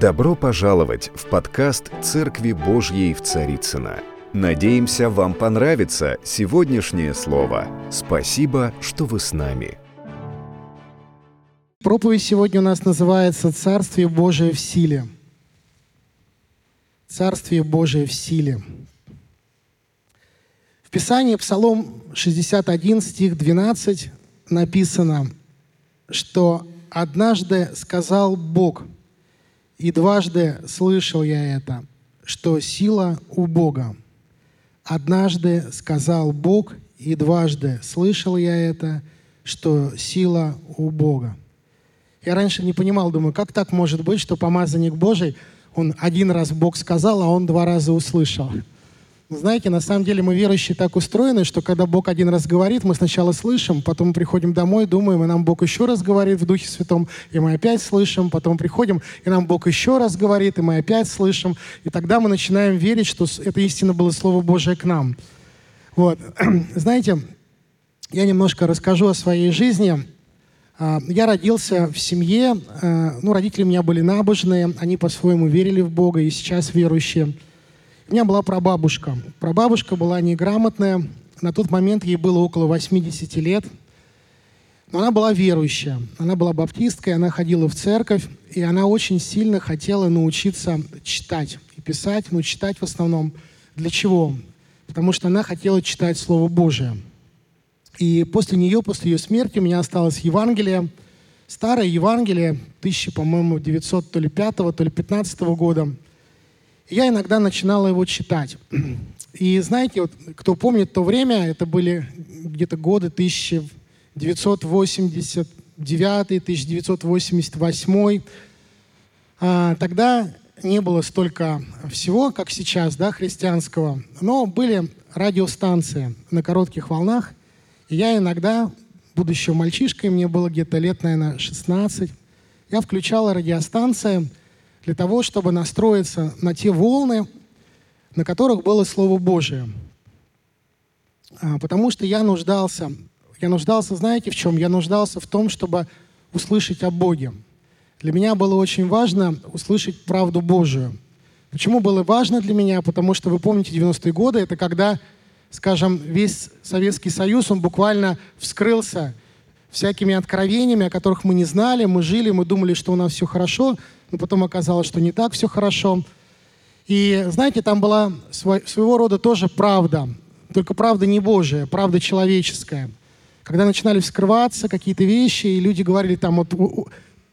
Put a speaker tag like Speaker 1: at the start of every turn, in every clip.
Speaker 1: Добро пожаловать в подкаст «Церкви Божьей в Царицыно». Надеемся, вам понравится сегодняшнее слово. Спасибо, что вы с нами.
Speaker 2: Проповедь сегодня у нас называется «Царствие Божие в силе». Царствие Божие в силе. В Писании Псалом 61, стих 12 написано, что «Однажды сказал Бог – и дважды слышал я это, что сила у Бога. Однажды сказал Бог, и дважды слышал я это, что сила у Бога. Я раньше не понимал, думаю, как так может быть, что помазанник Божий, он один раз Бог сказал, а он два раза услышал. Знаете, на самом деле мы верующие так устроены, что когда Бог один раз говорит, мы сначала слышим, потом приходим домой, думаем, и нам Бог еще раз говорит в Духе Святом, и мы опять слышим, потом приходим, и нам Бог еще раз говорит, и мы опять слышим, и тогда мы начинаем верить, что это истинно было Слово Божие к нам. Вот. Знаете, я немножко расскажу о своей жизни. А, я родился в семье, а, ну, родители у меня были набожные, они по-своему верили в Бога и сейчас верующие – у меня была прабабушка. Прабабушка была неграмотная. На тот момент ей было около 80 лет. Но она была верующая. Она была баптисткой, она ходила в церковь, и она очень сильно хотела научиться читать и писать, но читать в основном для чего? Потому что она хотела читать Слово Божие. И после нее, после ее смерти, у меня осталось Евангелие, старое Евангелие, 1000, по-моему, 900, то ли 5, то ли 15 года – я иногда начинала его читать. И знаете, вот, кто помнит то время, это были где-то годы 1989, 1988. А, тогда не было столько всего, как сейчас, да, христианского, но были радиостанции на коротких волнах. И я иногда, будучи мальчишкой, мне было где-то лет, наверное, 16, я включала радиостанции – для того, чтобы настроиться на те волны, на которых было Слово Божие. А, потому что я нуждался, я нуждался, знаете, в чем? Я нуждался в том, чтобы услышать о Боге. Для меня было очень важно услышать правду Божию. Почему было важно для меня? Потому что вы помните 90-е годы, это когда, скажем, весь Советский Союз, он буквально вскрылся всякими откровениями, о которых мы не знали, мы жили, мы думали, что у нас все хорошо, но потом оказалось, что не так все хорошо. И знаете, там была своего рода тоже правда, только правда не Божия, правда человеческая. Когда начинали вскрываться какие-то вещи, и люди говорили там, вот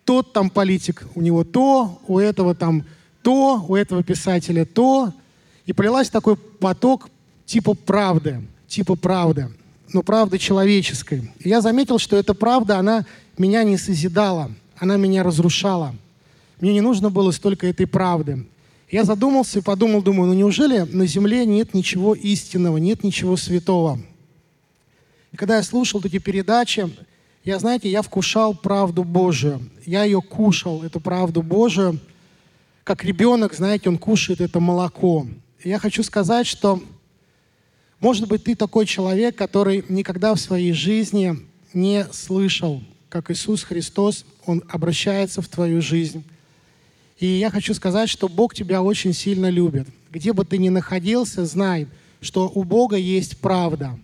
Speaker 2: тот там политик, у него то, у этого там то, у этого писателя то. И полилась такой поток типа правды, типа правды, но правды человеческой. И я заметил, что эта правда, она меня не созидала, она меня разрушала. Мне не нужно было столько этой правды. Я задумался и подумал, думаю, ну неужели на земле нет ничего истинного, нет ничего святого? И когда я слушал эти передачи, я, знаете, я вкушал правду Божию. Я ее кушал, эту правду Божию. Как ребенок, знаете, он кушает это молоко. И я хочу сказать, что, может быть, ты такой человек, который никогда в своей жизни не слышал, как Иисус Христос, Он обращается в твою жизнь и я хочу сказать, что Бог тебя очень сильно любит. Где бы ты ни находился, знай, что у Бога есть правда.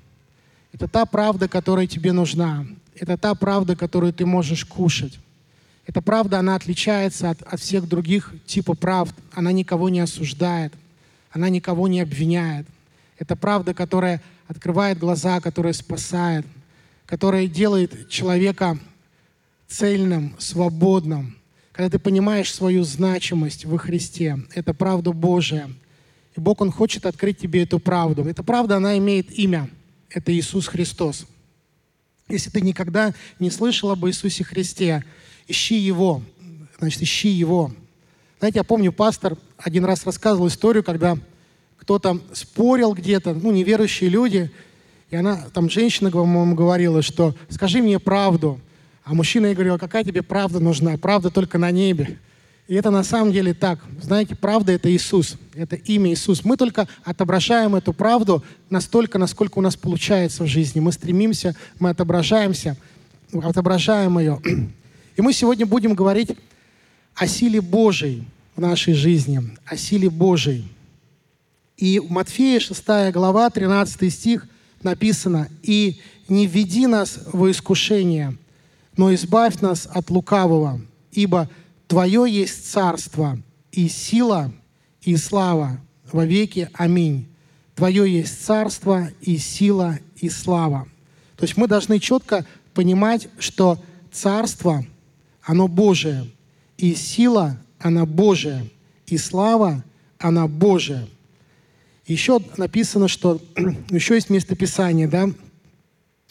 Speaker 2: Это та правда, которая тебе нужна. Это та правда, которую ты можешь кушать. Эта правда, она отличается от, от всех других типов правд. Она никого не осуждает. Она никого не обвиняет. Это правда, которая открывает глаза, которая спасает, которая делает человека цельным, свободным, когда ты понимаешь свою значимость во Христе, это правда Божия. И Бог, Он хочет открыть тебе эту правду. Эта правда, она имеет имя. Это Иисус Христос. Если ты никогда не слышал об Иисусе Христе, ищи Его. Значит, ищи Его. Знаете, я помню, пастор один раз рассказывал историю, когда кто-то спорил где-то, ну, неверующие люди, и она, там женщина, по-моему, говорила, что «скажи мне правду». А мужчина ей говорил, какая тебе правда нужна? Правда только на небе. И это на самом деле так. Знаете, правда — это Иисус. Это имя Иисус. Мы только отображаем эту правду настолько, насколько у нас получается в жизни. Мы стремимся, мы отображаемся, отображаем ее. И мы сегодня будем говорить о силе Божией. в нашей жизни, о силе Божией. И в Матфея 6 глава, 13 стих написано, «И не введи нас во искушение, но избавь нас от лукавого, ибо Твое есть царство и сила и слава во веки. Аминь. Твое есть царство и сила и слава. То есть мы должны четко понимать, что царство, оно Божие, и сила, она Божия, и слава, она Божия. Еще написано, что еще есть местописание, да,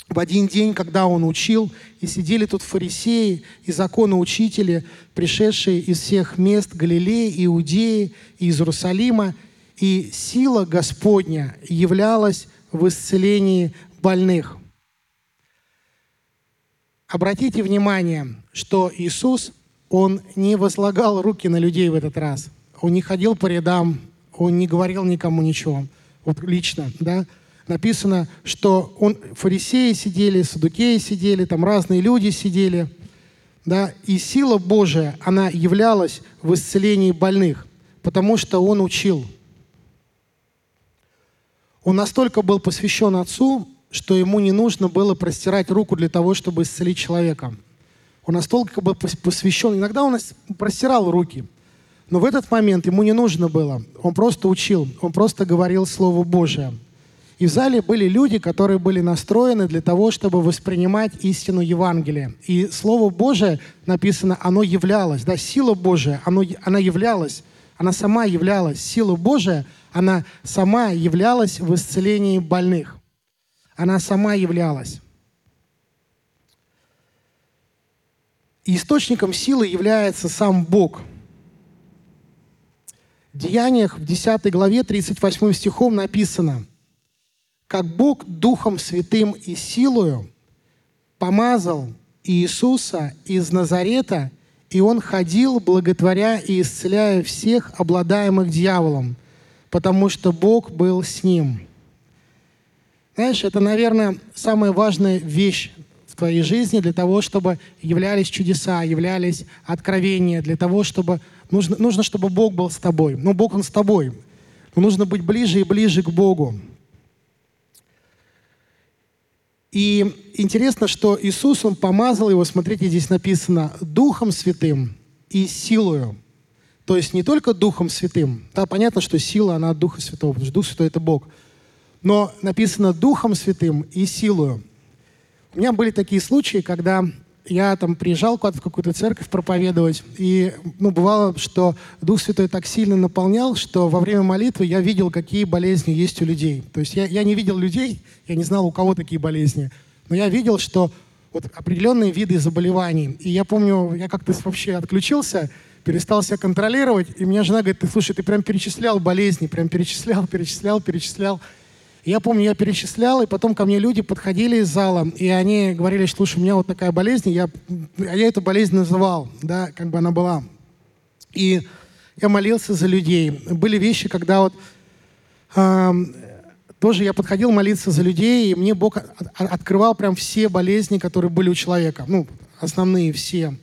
Speaker 2: в один день, когда он учил, и сидели тут фарисеи и законоучители, пришедшие из всех мест Галилеи, Иудеи и из Иерусалима, и сила Господня являлась в исцелении больных. Обратите внимание, что Иисус, Он не возлагал руки на людей в этот раз. Он не ходил по рядам, Он не говорил никому ничего. Вот лично, да написано, что он, фарисеи сидели, садукеи сидели, там разные люди сидели, да, и сила Божия, она являлась в исцелении больных, потому что он учил. Он настолько был посвящен Отцу, что ему не нужно было простирать руку для того, чтобы исцелить человека. Он настолько был посвящен. Иногда он простирал руки, но в этот момент ему не нужно было. Он просто учил, он просто говорил Слово Божие – и в зале были люди, которые были настроены для того, чтобы воспринимать истину Евангелия. И Слово Божие написано, оно являлось, да, сила Божия, оно, она являлась, она сама являлась. Сила Божия, она сама являлась в исцелении больных. Она сама являлась. И источником силы является сам Бог. В Деяниях в 10 главе 38 стихом написано – как Бог Духом Святым и силою помазал Иисуса из Назарета, и Он ходил, благотворя и исцеляя всех, обладаемых дьяволом, потому что Бог был с ним. Знаешь, это, наверное, самая важная вещь в твоей жизни для того, чтобы являлись чудеса, являлись откровения, для того, чтобы... Нужно, нужно чтобы Бог был с тобой. Ну, Бог, Он с тобой. Но нужно быть ближе и ближе к Богу. И интересно, что Иисус, Он помазал его, смотрите, здесь написано, Духом Святым и силою. То есть не только Духом Святым. Да, понятно, что сила, она от Духа Святого, потому что Дух Святой — это Бог. Но написано Духом Святым и силою. У меня были такие случаи, когда я там приезжал куда-то в какую-то церковь проповедовать, и ну, бывало, что Дух Святой так сильно наполнял, что во время молитвы я видел, какие болезни есть у людей. То есть я, я не видел людей, я не знал, у кого такие болезни, но я видел, что вот определенные виды заболеваний. И я помню, я как-то вообще отключился, перестал себя контролировать, и мне жена говорит, ты слушай, ты прям перечислял болезни, прям перечислял, перечислял, перечислял. Я помню, я перечислял, и потом ко мне люди подходили из зала, и они говорили, что, слушай, у меня вот такая болезнь, я, а я эту болезнь называл, да, как бы она была. И я молился за людей. Были вещи, когда вот э, тоже я подходил молиться за людей, и мне Бог от, открывал прям все болезни, которые были у человека, ну, основные все.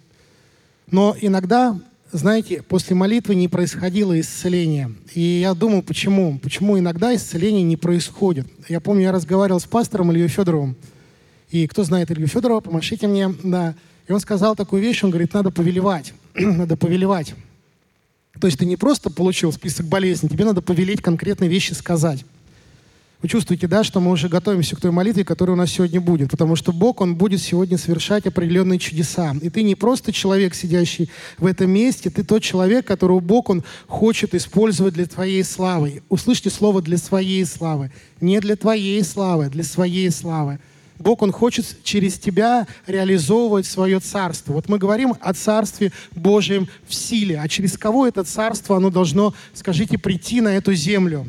Speaker 2: Но иногда знаете, после молитвы не происходило исцеление. И я думал, почему? Почему иногда исцеление не происходит? Я помню, я разговаривал с пастором Ильей Федоровым. И кто знает Илью Федорова, помашите мне. Да. И он сказал такую вещь, он говорит, надо повелевать. надо повелевать. То есть ты не просто получил список болезней, тебе надо повелеть конкретные вещи сказать. Вы чувствуете, да, что мы уже готовимся к той молитве, которая у нас сегодня будет, потому что Бог, Он будет сегодня совершать определенные чудеса. И ты не просто человек, сидящий в этом месте, ты тот человек, которого Бог, Он хочет использовать для твоей славы. Услышьте слово «для своей славы». Не для твоей славы, для своей славы. Бог, Он хочет через тебя реализовывать свое царство. Вот мы говорим о царстве Божьем в силе. А через кого это царство, оно должно, скажите, прийти на эту землю?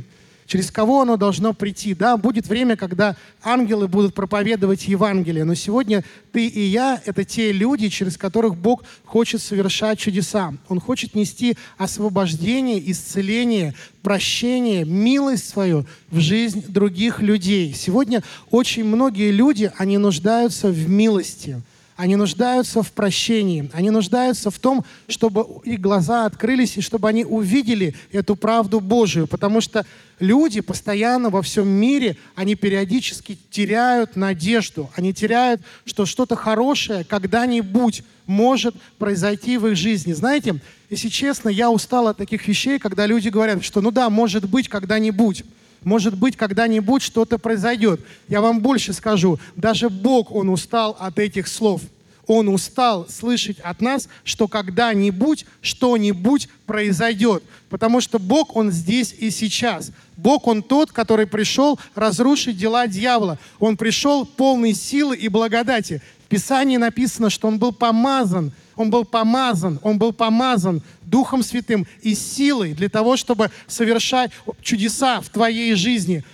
Speaker 2: Через кого оно должно прийти. Да, будет время, когда ангелы будут проповедовать Евангелие, но сегодня ты и я — это те люди, через которых Бог хочет совершать чудеса. Он хочет нести освобождение, исцеление, прощение, милость свою в жизнь других людей. Сегодня очень многие люди, они нуждаются в милости. Они нуждаются в прощении. Они нуждаются в том, чтобы их глаза открылись и чтобы они увидели эту правду Божию. Потому что люди постоянно во всем мире, они периодически теряют надежду. Они теряют, что что-то хорошее когда-нибудь может произойти в их жизни. Знаете, если честно, я устал от таких вещей, когда люди говорят, что ну да, может быть когда-нибудь. Может быть, когда-нибудь что-то произойдет. Я вам больше скажу, даже Бог, Он устал от этих слов. Он устал слышать от нас, что когда-нибудь что-нибудь произойдет. Потому что Бог, Он здесь и сейчас. Бог, Он тот, который пришел разрушить дела дьявола. Он пришел полный силы и благодати. В Писании написано, что Он был помазан – он был помазан, он был помазан Духом Святым и силой для того, чтобы совершать чудеса в твоей жизни.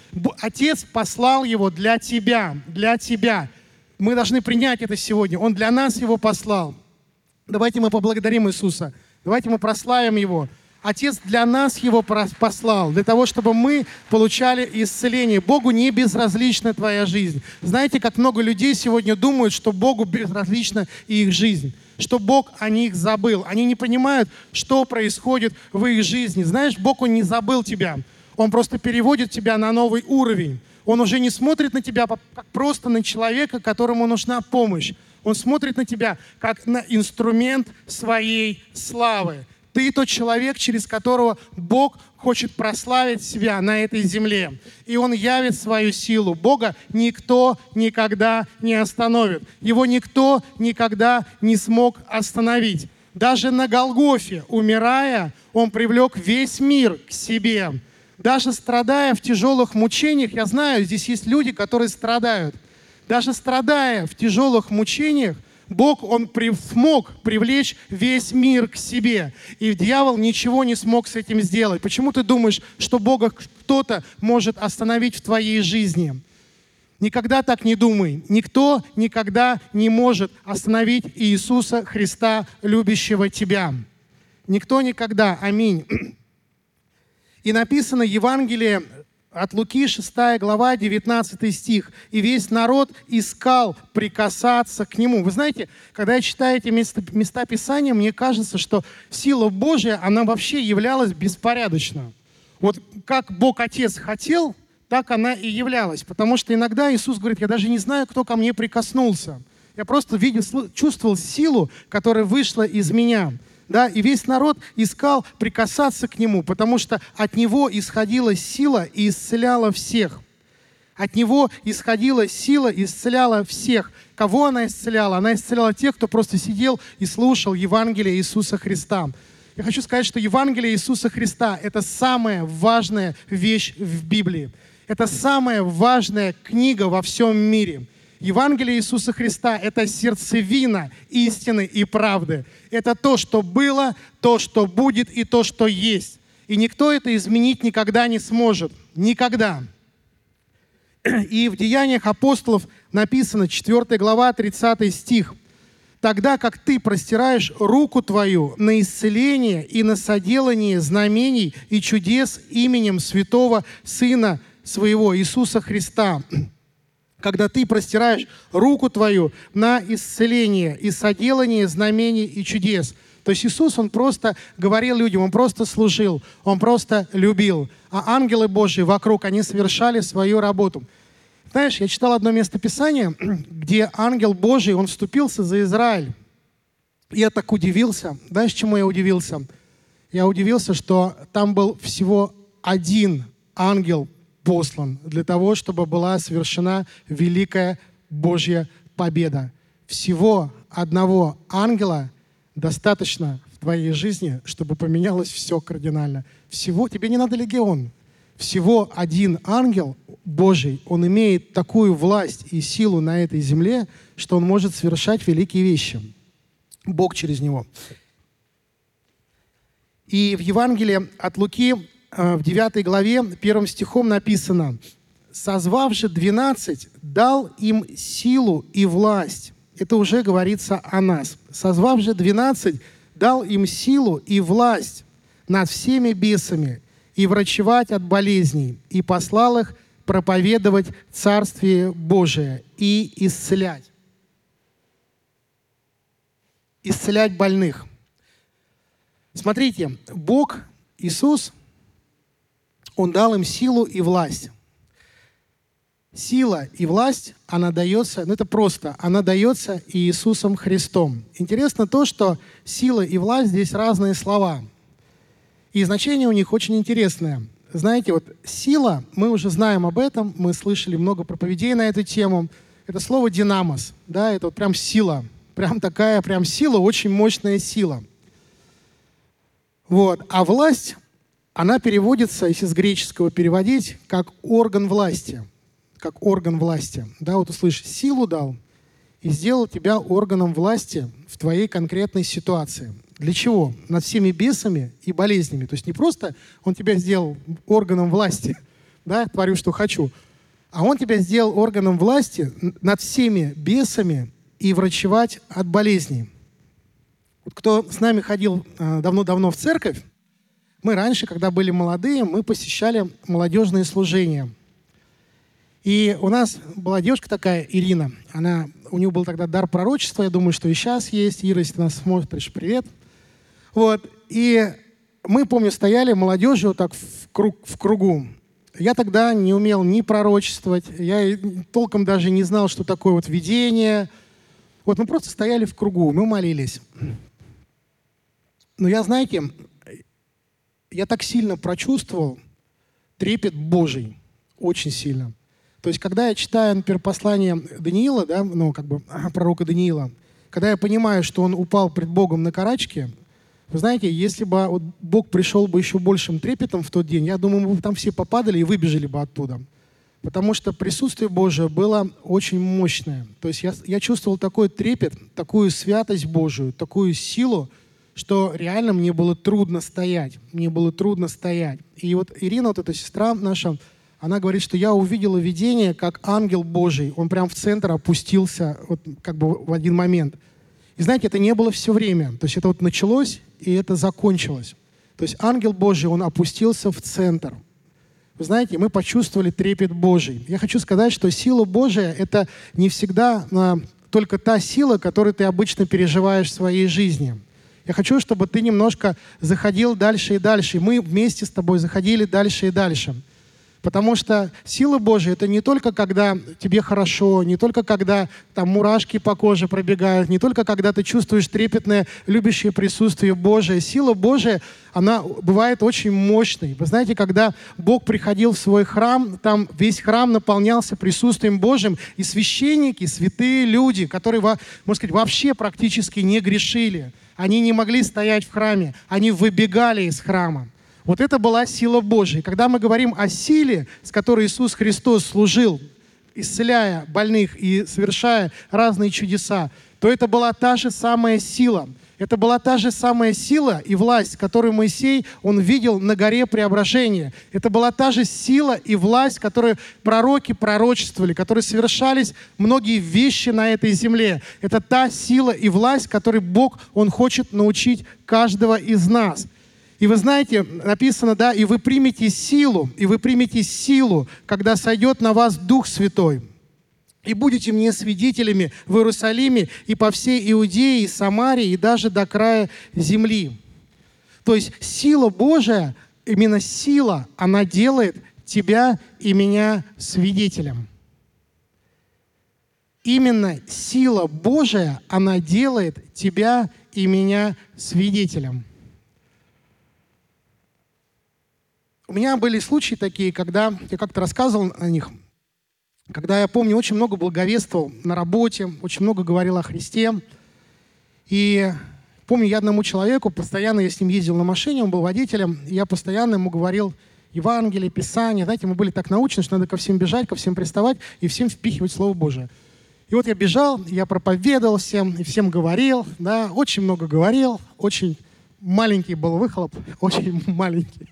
Speaker 2: Отец послал его для тебя, для тебя. Мы должны принять это сегодня. Он для нас его послал. Давайте мы поблагодарим Иисуса. Давайте мы прославим Его. Отец для нас его послал, для того, чтобы мы получали исцеление. Богу не безразлична твоя жизнь. Знаете, как много людей сегодня думают, что Богу безразлична их жизнь что Бог о них забыл. Они не понимают, что происходит в их жизни. Знаешь, Бог, Он не забыл тебя. Он просто переводит тебя на новый уровень. Он уже не смотрит на тебя как просто на человека, которому нужна помощь. Он смотрит на тебя как на инструмент своей славы. Ты тот человек, через которого Бог хочет прославить себя на этой земле. И Он явит свою силу. Бога никто никогда не остановит. Его никто никогда не смог остановить. Даже на Голгофе, умирая, Он привлек весь мир к себе. Даже страдая в тяжелых мучениях, я знаю, здесь есть люди, которые страдают. Даже страдая в тяжелых мучениях, Бог, Он при, смог привлечь весь мир к себе. И дьявол ничего не смог с этим сделать. Почему ты думаешь, что Бога кто-то может остановить в твоей жизни? Никогда так не думай. Никто никогда не может остановить Иисуса Христа, любящего тебя. Никто никогда. Аминь. И написано Евангелие от Луки 6 глава 19 стих. «И весь народ искал прикасаться к Нему». Вы знаете, когда я читаю эти места, места Писания, мне кажется, что сила Божья, она вообще являлась беспорядочна. Вот как Бог Отец хотел, так она и являлась. Потому что иногда Иисус говорит, я даже не знаю, кто ко мне прикоснулся. Я просто видел, чувствовал силу, которая вышла из меня да, и весь народ искал прикасаться к нему, потому что от него исходила сила и исцеляла всех. От него исходила сила и исцеляла всех. Кого она исцеляла? Она исцеляла тех, кто просто сидел и слушал Евангелие Иисуса Христа. Я хочу сказать, что Евангелие Иисуса Христа – это самая важная вещь в Библии. Это самая важная книга во всем мире. Евангелие Иисуса Христа – это сердцевина истины и правды. Это то, что было, то, что будет и то, что есть. И никто это изменить никогда не сможет. Никогда. И в Деяниях апостолов написано, 4 глава, 30 стих. «Тогда как ты простираешь руку твою на исцеление и на соделание знамений и чудес именем святого Сына своего Иисуса Христа, когда ты простираешь руку твою на исцеление и соделание знамений и чудес. То есть Иисус, Он просто говорил людям, Он просто служил, Он просто любил. А ангелы Божьи вокруг, они совершали свою работу. Знаешь, я читал одно место Писания, где ангел Божий, он вступился за Израиль. Я так удивился. Знаешь, чему я удивился? Я удивился, что там был всего один ангел послан для того, чтобы была совершена великая Божья победа. Всего одного ангела достаточно в твоей жизни, чтобы поменялось все кардинально. Всего, тебе не надо легион. Всего один ангел Божий, он имеет такую власть и силу на этой земле, что он может совершать великие вещи. Бог через него. И в Евангелии от Луки в 9 главе, первым стихом написано, «Созвав же 12, дал им силу и власть». Это уже говорится о нас. «Созвав же 12, дал им силу и власть над всеми бесами и врачевать от болезней, и послал их проповедовать Царствие Божие и исцелять». исцелять больных. Смотрите, Бог, Иисус, Он дал им силу и власть. Сила и власть, она дается, ну это просто, она дается Иисусом Христом. Интересно то, что сила и власть здесь разные слова. И значение у них очень интересное. Знаете, вот сила, мы уже знаем об этом, мы слышали много проповедей на эту тему. Это слово «динамос», да, это вот прям сила, прям такая прям сила, очень мощная сила. Вот. А власть, она переводится, если с греческого переводить, как орган власти – как орган власти. Да, вот услышь, силу дал и сделал тебя органом власти в твоей конкретной ситуации. Для чего? Над всеми бесами и болезнями. То есть не просто он тебя сделал органом власти, да, творю, что хочу, а он тебя сделал органом власти над всеми бесами и врачевать от болезней. Кто с нами ходил э, давно-давно в церковь, мы раньше, когда были молодые, мы посещали молодежные служения – и у нас была девушка такая, Ирина. Она, у нее был тогда дар пророчества. Я думаю, что и сейчас есть. Ира, если ты нас смотришь, привет. Вот. И мы, помню, стояли молодежью вот так в, круг, в кругу. Я тогда не умел ни пророчествовать, я толком даже не знал, что такое вот видение. Вот мы просто стояли в кругу, мы молились. Но я, знаете, я так сильно прочувствовал трепет Божий, очень сильно – то есть, когда я читаю, например, послание Даниила, да, ну, как бы пророка Даниила, когда я понимаю, что он упал пред Богом на карачке, вы знаете, если бы вот Бог пришел бы еще большим трепетом в тот день, я думаю, мы бы там все попадали и выбежали бы оттуда. Потому что присутствие Божие было очень мощное. То есть я, я чувствовал такой трепет, такую святость Божию, такую силу, что реально мне было трудно стоять. Мне было трудно стоять. И вот Ирина, вот эта сестра наша, она говорит, что я увидела видение, как ангел Божий, он прям в центр опустился вот как бы в один момент. И знаете, это не было все время. То есть это вот началось, и это закончилось. То есть ангел Божий, он опустился в центр. Вы знаете, мы почувствовали трепет Божий. Я хочу сказать, что сила Божия — это не всегда а, только та сила, которую ты обычно переживаешь в своей жизни. Я хочу, чтобы ты немножко заходил дальше и дальше. И мы вместе с тобой заходили дальше и дальше. Потому что сила Божия — это не только когда тебе хорошо, не только когда там мурашки по коже пробегают, не только когда ты чувствуешь трепетное, любящее присутствие Божие. Сила Божия, она бывает очень мощной. Вы знаете, когда Бог приходил в свой храм, там весь храм наполнялся присутствием Божьим, и священники, святые люди, которые, можно сказать, вообще практически не грешили, они не могли стоять в храме, они выбегали из храма. Вот это была сила Божья. Когда мы говорим о силе, с которой Иисус Христос служил, исцеляя больных и совершая разные чудеса, то это была та же самая сила. Это была та же самая сила и власть, которую Моисей, он видел на горе преображения. Это была та же сила и власть, которую пророки пророчествовали, которые совершались многие вещи на этой земле. Это та сила и власть, которой Бог, Он хочет научить каждого из нас. И вы знаете, написано, да, и вы примете силу, и вы примете силу, когда сойдет на вас Дух Святой. И будете мне свидетелями в Иерусалиме и по всей Иудее и Самарии, и даже до края земли. То есть сила Божия, именно сила, она делает тебя и меня свидетелем. Именно сила Божия, она делает тебя и меня свидетелем. У меня были случаи такие, когда я как-то рассказывал о них, когда я помню, очень много благовествовал на работе, очень много говорил о Христе. И помню, я одному человеку, постоянно я с ним ездил на машине, он был водителем, и я постоянно ему говорил Евангелие, Писание. Знаете, мы были так научены, что надо ко всем бежать, ко всем приставать и всем впихивать Слово Божие. И вот я бежал, я проповедовал всем, и всем говорил, да, очень много говорил, очень маленький был выхлоп, очень маленький.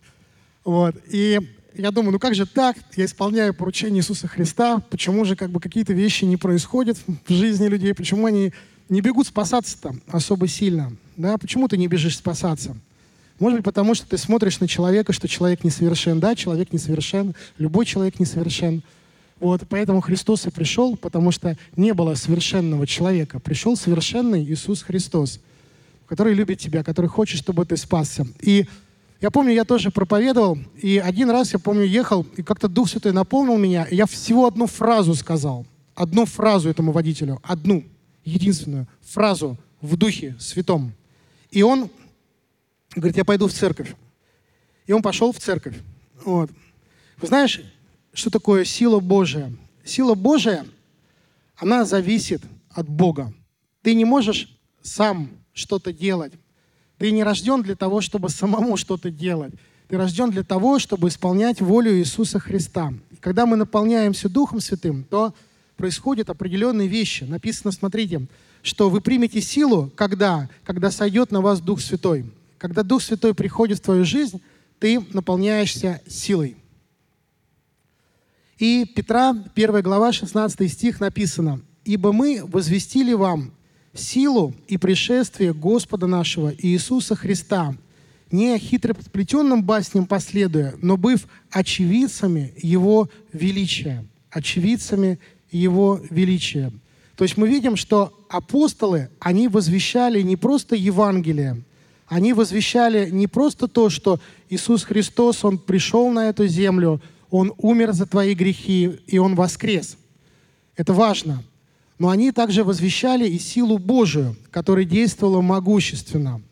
Speaker 2: Вот. И я думаю, ну как же так? Я исполняю поручение Иисуса Христа. Почему же как бы какие-то вещи не происходят в жизни людей? Почему они не бегут спасаться-то особо сильно? Да? Почему ты не бежишь спасаться? Может быть, потому что ты смотришь на человека, что человек несовершен. Да, человек несовершен, любой человек несовершен. Вот, поэтому Христос и пришел, потому что не было совершенного человека. Пришел совершенный Иисус Христос. который любит тебя, который хочет, чтобы ты спасся. И я помню, я тоже проповедовал, и один раз, я помню, ехал, и как-то Дух Святой наполнил меня, и я всего одну фразу сказал. Одну фразу этому водителю. Одну, единственную фразу в Духе Святом. И он говорит, я пойду в церковь. И он пошел в церковь. Вот. Вы знаешь, что такое сила Божия? Сила Божия, она зависит от Бога. Ты не можешь сам что-то делать. Ты не рожден для того, чтобы самому что-то делать. Ты рожден для того, чтобы исполнять волю Иисуса Христа. И когда мы наполняемся Духом Святым, то происходят определенные вещи. Написано, смотрите, что вы примете силу, когда? Когда сойдет на вас Дух Святой. Когда Дух Святой приходит в твою жизнь, ты наполняешься силой. И Петра, 1 глава, 16 стих написано, «Ибо мы возвестили вам силу и пришествие Господа нашего Иисуса Христа, не хитросплетенным басням последуя, но быв очевидцами Его величия». Очевидцами Его величия. То есть мы видим, что апостолы, они возвещали не просто Евангелие, они возвещали не просто то, что Иисус Христос, Он пришел на эту землю, Он умер за твои грехи, и Он воскрес. Это важно. Но они также возвещали и силу Божию, которая действовала могущественно.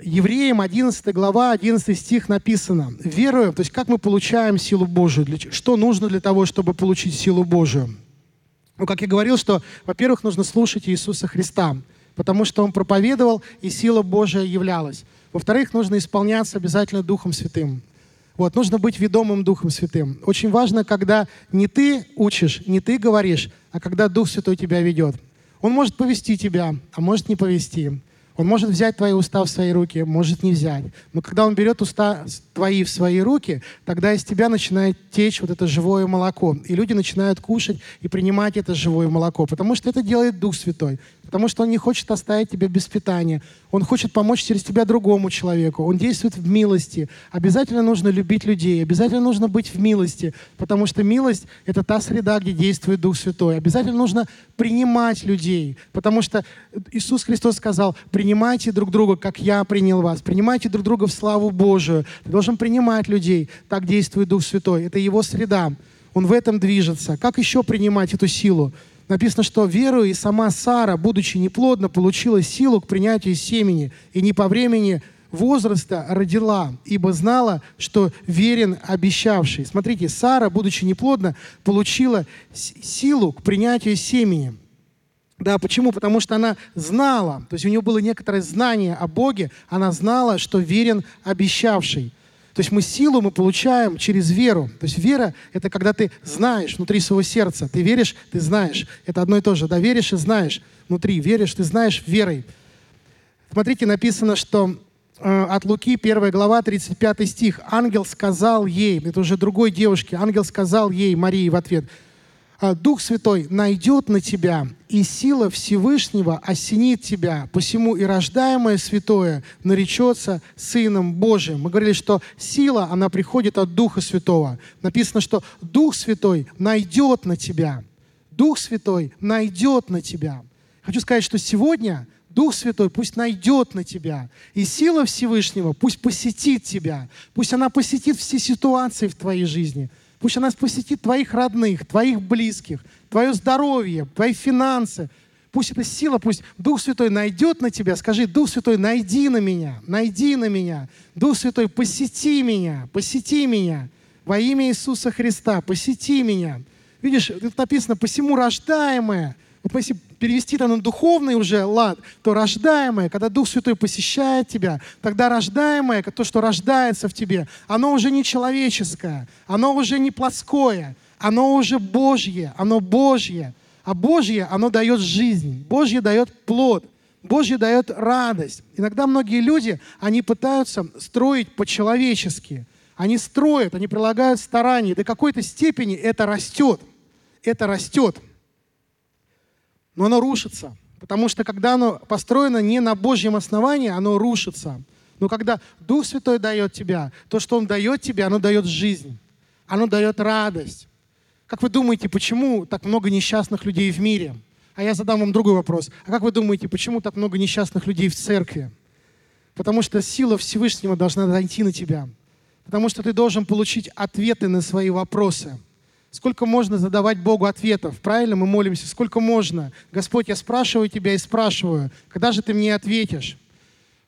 Speaker 2: Евреям 11 глава, 11 стих написано. Веруем, то есть как мы получаем силу Божию, для, что нужно для того, чтобы получить силу Божию. Ну, как я говорил, что, во-первых, нужно слушать Иисуса Христа – потому что он проповедовал, и сила Божия являлась. Во-вторых, нужно исполняться обязательно Духом Святым. Вот, нужно быть ведомым Духом Святым. Очень важно, когда не ты учишь, не ты говоришь, а когда Дух Святой тебя ведет. Он может повести тебя, а может не повести. Он может взять твои уста в свои руки, может не взять. Но когда он берет уста твои в свои руки, тогда из тебя начинает течь вот это живое молоко. И люди начинают кушать и принимать это живое молоко, потому что это делает Дух Святой потому что Он не хочет оставить тебя без питания. Он хочет помочь через тебя другому человеку. Он действует в милости. Обязательно нужно любить людей, обязательно нужно быть в милости, потому что милость — это та среда, где действует Дух Святой. Обязательно нужно принимать людей, потому что Иисус Христос сказал, принимайте друг друга, как я принял вас. Принимайте друг друга в славу Божию. Ты должен принимать людей. Так действует Дух Святой. Это Его среда. Он в этом движется. Как еще принимать эту силу? Написано, что верою и сама Сара, будучи неплодна, получила силу к принятию семени, и не по времени возраста родила, ибо знала, что верен обещавший. Смотрите, Сара, будучи неплодна, получила силу к принятию семени. Да, почему? Потому что она знала, то есть у нее было некоторое знание о Боге, она знала, что верен обещавший. То есть мы силу мы получаем через веру. То есть вера — это когда ты знаешь внутри своего сердца. Ты веришь, ты знаешь. Это одно и то же. Да, веришь и знаешь внутри. Веришь, ты знаешь верой. Смотрите, написано, что э, от Луки, 1 глава, 35 стих. Ангел сказал ей, это уже другой девушке, ангел сказал ей, Марии, в ответ — Дух Святой найдет на тебя, и сила Всевышнего осенит тебя. Посему и рождаемое святое наречется Сыном Божиим. Мы говорили, что сила, она приходит от Духа Святого. Написано, что Дух Святой найдет на тебя. Дух Святой найдет на тебя. Хочу сказать, что сегодня Дух Святой пусть найдет на тебя. И сила Всевышнего пусть посетит тебя. Пусть она посетит все ситуации в твоей жизни – Пусть она посетит твоих родных, твоих близких, твое здоровье, твои финансы. Пусть эта сила, пусть Дух Святой найдет на тебя. Скажи, Дух Святой, найди на меня, найди на меня. Дух Святой, посети меня, посети меня. Во имя Иисуса Христа, посети меня. Видишь, тут написано, посему рождаемое. Вот если перевести это на духовный уже лад, то рождаемое, когда Дух Святой посещает тебя, тогда рождаемое, то, что рождается в тебе, оно уже не человеческое, оно уже не плоское, оно уже Божье, оно Божье. А Божье, оно дает жизнь, Божье дает плод, Божье дает радость. Иногда многие люди, они пытаются строить по-человечески. Они строят, они прилагают старания. До какой-то степени это растет. Это растет но оно рушится. Потому что когда оно построено не на Божьем основании, оно рушится. Но когда Дух Святой дает тебя, то, что Он дает тебе, оно дает жизнь, оно дает радость. Как вы думаете, почему так много несчастных людей в мире? А я задам вам другой вопрос. А как вы думаете, почему так много несчастных людей в церкви? Потому что сила Всевышнего должна дойти на тебя. Потому что ты должен получить ответы на свои вопросы. Сколько можно задавать Богу ответов? Правильно мы молимся? Сколько можно? Господь, я спрашиваю тебя и спрашиваю, когда же ты мне ответишь?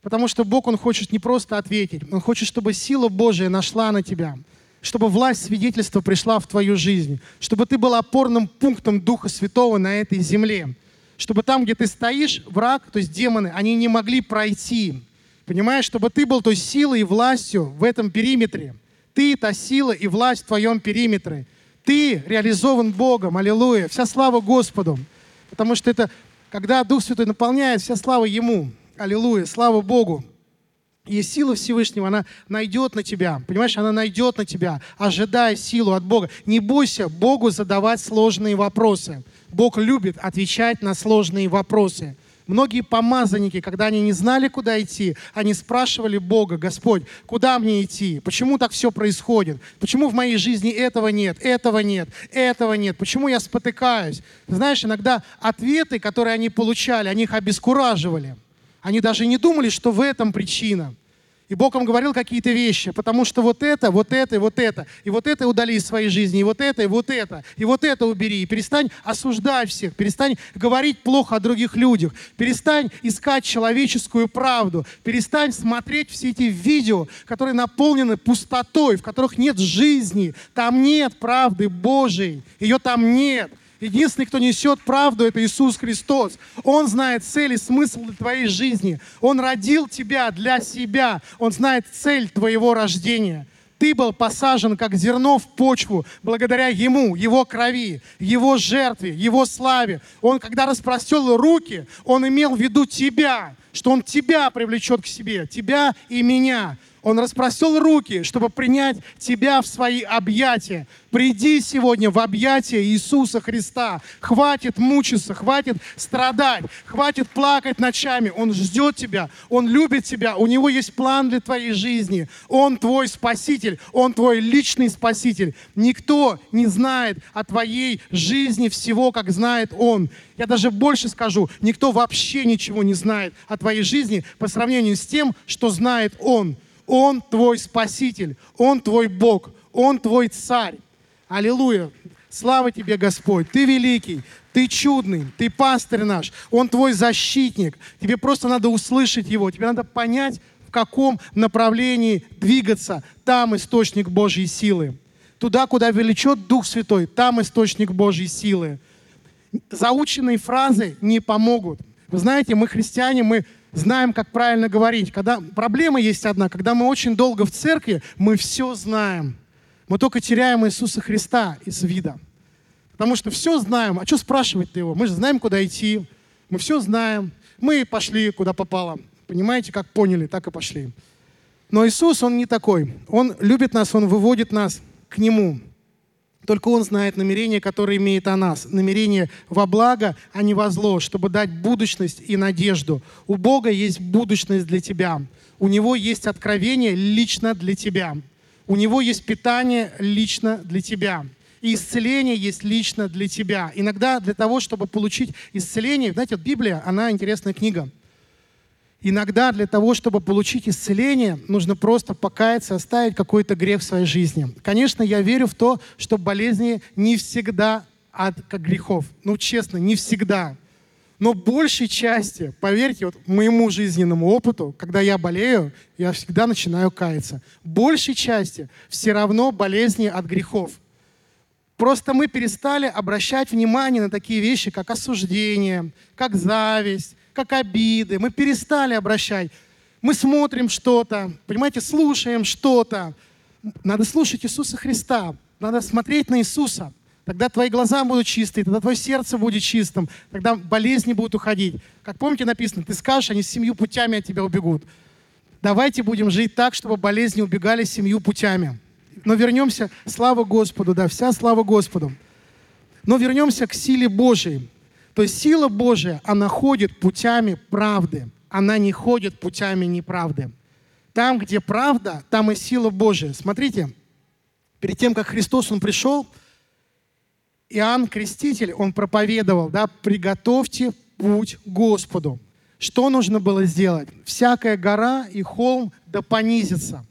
Speaker 2: Потому что Бог, Он хочет не просто ответить, Он хочет, чтобы сила Божия нашла на тебя, чтобы власть свидетельства пришла в твою жизнь, чтобы ты был опорным пунктом Духа Святого на этой земле, чтобы там, где ты стоишь, враг, то есть демоны, они не могли пройти. Понимаешь, чтобы ты был той силой и властью в этом периметре. Ты — та сила и власть в твоем периметре. Ты реализован Богом, аллилуйя. Вся слава Господу. Потому что это, когда Дух Святой наполняет, вся слава Ему. Аллилуйя, слава Богу. И сила Всевышнего, она найдет на тебя. Понимаешь, она найдет на тебя. Ожидай силу от Бога. Не бойся Богу задавать сложные вопросы. Бог любит отвечать на сложные вопросы. Многие помазанники, когда они не знали, куда идти, они спрашивали Бога, Господь, куда мне идти? Почему так все происходит? Почему в моей жизни этого нет, этого нет, этого нет? Почему я спотыкаюсь? знаешь, иногда ответы, которые они получали, они их обескураживали. Они даже не думали, что в этом причина. И Бог им говорил какие-то вещи, потому что вот это, вот это, вот это, и вот это удали из своей жизни, и вот это, и вот это, и вот это убери. И перестань осуждать всех, перестань говорить плохо о других людях, перестань искать человеческую правду, перестань смотреть все эти видео, которые наполнены пустотой, в которых нет жизни, там нет правды Божией, ее там нет. Единственный, кто несет правду, это Иисус Христос. Он знает цель и смысл твоей жизни. Он родил тебя для себя. Он знает цель твоего рождения. Ты был посажен как зерно в почву благодаря Ему, Его крови, Его жертве, Его славе. Он, когда распростел руки, Он имел в виду тебя, что Он тебя привлечет к себе, тебя и меня. Он распростел руки, чтобы принять тебя в свои объятия. Приди сегодня в объятия Иисуса Христа. Хватит мучиться, хватит страдать, хватит плакать ночами. Он ждет тебя, Он любит тебя, у Него есть план для твоей жизни. Он твой Спаситель, Он твой личный Спаситель. Никто не знает о твоей жизни всего, как знает Он. Я даже больше скажу, никто вообще ничего не знает о твоей жизни по сравнению с тем, что знает Он. Он твой Спаситель, Он твой Бог, Он твой Царь. Аллилуйя! Слава тебе, Господь! Ты великий, ты чудный, ты пастырь наш, Он твой защитник. Тебе просто надо услышать Его, тебе надо понять, в каком направлении двигаться. Там источник Божьей силы. Туда, куда величет Дух Святой, там источник Божьей силы. Заученные фразы не помогут. Вы знаете, мы христиане, мы знаем, как правильно говорить. Когда проблема есть одна, когда мы очень долго в церкви, мы все знаем. Мы только теряем Иисуса Христа из вида. Потому что все знаем. А что спрашивать-то его? Мы же знаем, куда идти. Мы все знаем. Мы пошли, куда попало. Понимаете, как поняли, так и пошли. Но Иисус, Он не такой. Он любит нас, Он выводит нас к Нему. Только Он знает намерение, которое имеет о нас. Намерение во благо, а не во зло, чтобы дать будущность и надежду. У Бога есть будущность для тебя. У Него есть откровение лично для тебя. У Него есть питание лично для тебя. И исцеление есть лично для тебя. Иногда для того, чтобы получить исцеление, знаете, вот Библия, она интересная книга – Иногда для того, чтобы получить исцеление, нужно просто покаяться, оставить какой-то грех в своей жизни. Конечно, я верю в то, что болезни не всегда от грехов. Ну, честно, не всегда. Но большей части, поверьте, вот моему жизненному опыту, когда я болею, я всегда начинаю каяться. Большей части все равно болезни от грехов. Просто мы перестали обращать внимание на такие вещи, как осуждение, как зависть, как обиды. Мы перестали обращать. Мы смотрим что-то, понимаете, слушаем что-то. Надо слушать Иисуса Христа. Надо смотреть на Иисуса. Тогда твои глаза будут чистые, тогда твое сердце будет чистым, тогда болезни будут уходить. Как помните написано, ты скажешь, они семью путями от тебя убегут. Давайте будем жить так, чтобы болезни убегали семью путями. Но вернемся, слава Господу, да, вся слава Господу. Но вернемся к силе Божией. То есть сила Божия, она ходит путями правды. Она не ходит путями неправды. Там, где правда, там и сила Божия. Смотрите, перед тем, как Христос, Он пришел, Иоанн Креститель, он проповедовал, да, приготовьте путь Господу. Что нужно было сделать? Всякая гора и холм да понизится.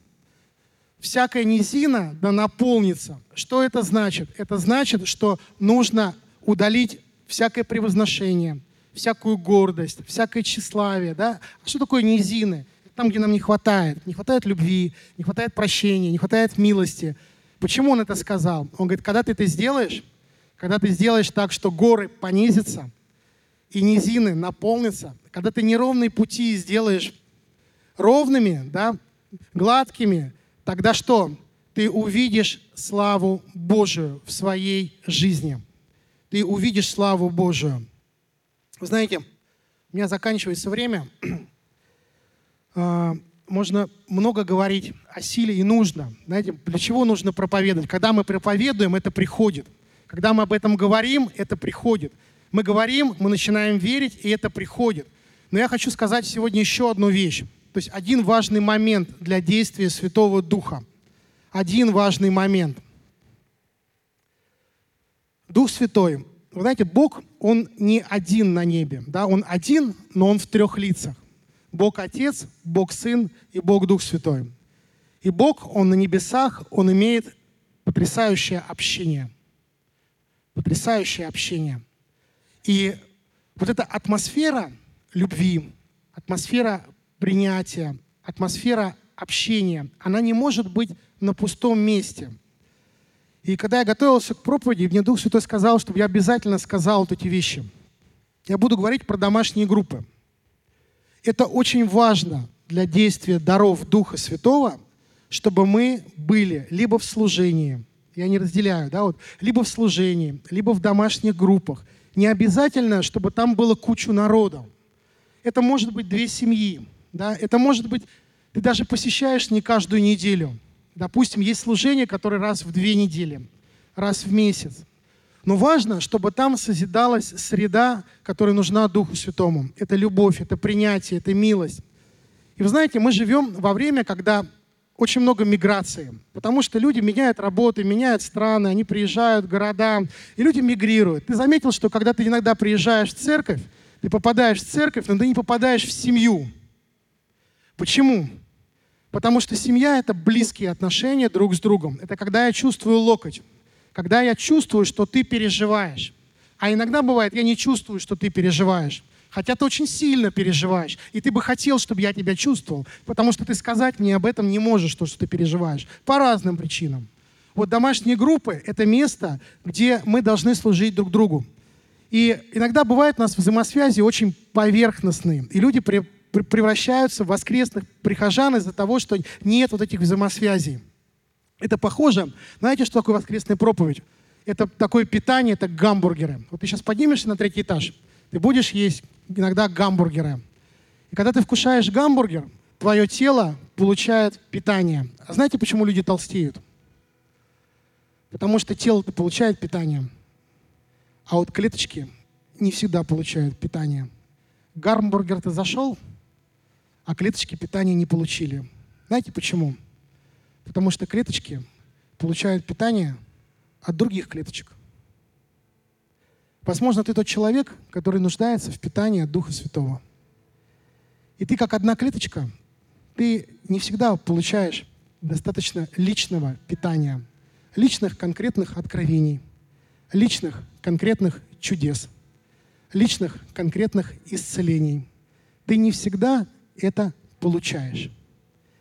Speaker 2: Всякая низина да наполнится. Что это значит? Это значит, что нужно удалить всякое превозношение, всякую гордость, всякое тщеславие. Да? А что такое низины? Там, где нам не хватает. Не хватает любви, не хватает прощения, не хватает милости. Почему он это сказал? Он говорит, когда ты это сделаешь, когда ты сделаешь так, что горы понизятся и низины наполнятся, когда ты неровные пути сделаешь ровными, да, гладкими, тогда что? Ты увидишь славу Божию в своей жизни. Ты увидишь славу Божию. Вы знаете, у меня заканчивается время. А, можно много говорить о силе и нужно. Знаете, для чего нужно проповедовать? Когда мы проповедуем, это приходит. Когда мы об этом говорим, это приходит. Мы говорим, мы начинаем верить, и это приходит. Но я хочу сказать сегодня еще одну вещь. То есть один важный момент для действия Святого Духа. Один важный момент. Дух Святой. Вы знаете, Бог, Он не один на небе. Да? Он один, но Он в трех лицах. Бог Отец, Бог Сын и Бог Дух Святой. И Бог, Он на небесах, Он имеет потрясающее общение. Потрясающее общение. И вот эта атмосфера, любви, атмосфера принятия, атмосфера общения, она не может быть на пустом месте. И когда я готовился к проповеди, мне Дух Святой сказал, чтобы я обязательно сказал вот эти вещи. Я буду говорить про домашние группы. Это очень важно для действия даров Духа Святого, чтобы мы были либо в служении, я не разделяю, да, вот, либо в служении, либо в домашних группах. Не обязательно, чтобы там было кучу народа. Это может быть две семьи. Да? Это может быть, ты даже посещаешь не каждую неделю. Допустим, есть служение, которое раз в две недели, раз в месяц. Но важно, чтобы там созидалась среда, которая нужна Духу Святому. Это любовь, это принятие, это милость. И вы знаете, мы живем во время, когда очень много миграции, потому что люди меняют работы, меняют страны, они приезжают в города, и люди мигрируют. Ты заметил, что когда ты иногда приезжаешь в церковь, ты попадаешь в церковь, но ты не попадаешь в семью. Почему? Потому что семья — это близкие отношения друг с другом. Это когда я чувствую локоть, когда я чувствую, что ты переживаешь. А иногда бывает, я не чувствую, что ты переживаешь. Хотя ты очень сильно переживаешь. И ты бы хотел, чтобы я тебя чувствовал. Потому что ты сказать мне об этом не можешь, то, что ты переживаешь. По разным причинам. Вот домашние группы — это место, где мы должны служить друг другу. И иногда бывают у нас взаимосвязи очень поверхностные. И люди при, превращаются в воскресных прихожан из-за того, что нет вот этих взаимосвязей. Это похоже, знаете, что такое воскресная проповедь? Это такое питание, это гамбургеры. Вот ты сейчас поднимешься на третий этаж, ты будешь есть иногда гамбургеры. И когда ты вкушаешь гамбургер, твое тело получает питание. А знаете, почему люди толстеют? Потому что тело получает питание, а вот клеточки не всегда получают питание. Гамбургер ты зашел, а клеточки питания не получили. Знаете почему? Потому что клеточки получают питание от других клеточек. Возможно, ты тот человек, который нуждается в питании от Духа Святого. И ты как одна клеточка, ты не всегда получаешь достаточно личного питания, личных конкретных откровений, личных конкретных чудес, личных конкретных исцелений. Ты не всегда это получаешь.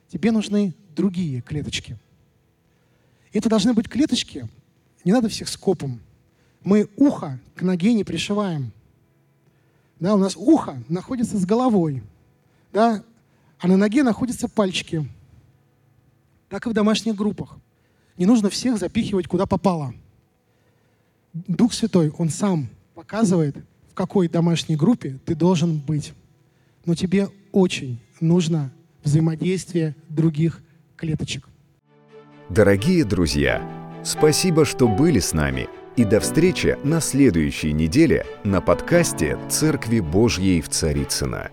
Speaker 2: Тебе нужны другие клеточки. Это должны быть клеточки, не надо всех скопом, мы ухо к ноге не пришиваем. Да, у нас ухо находится с головой, да, а на ноге находятся пальчики. Так и в домашних группах. Не нужно всех запихивать куда попало. Дух Святой, Он сам показывает, в какой домашней группе ты должен быть. Но тебе очень нужно взаимодействие других клеточек.
Speaker 1: Дорогие друзья, спасибо, что были с нами – и до встречи на следующей неделе на подкасте «Церкви Божьей в Царицына.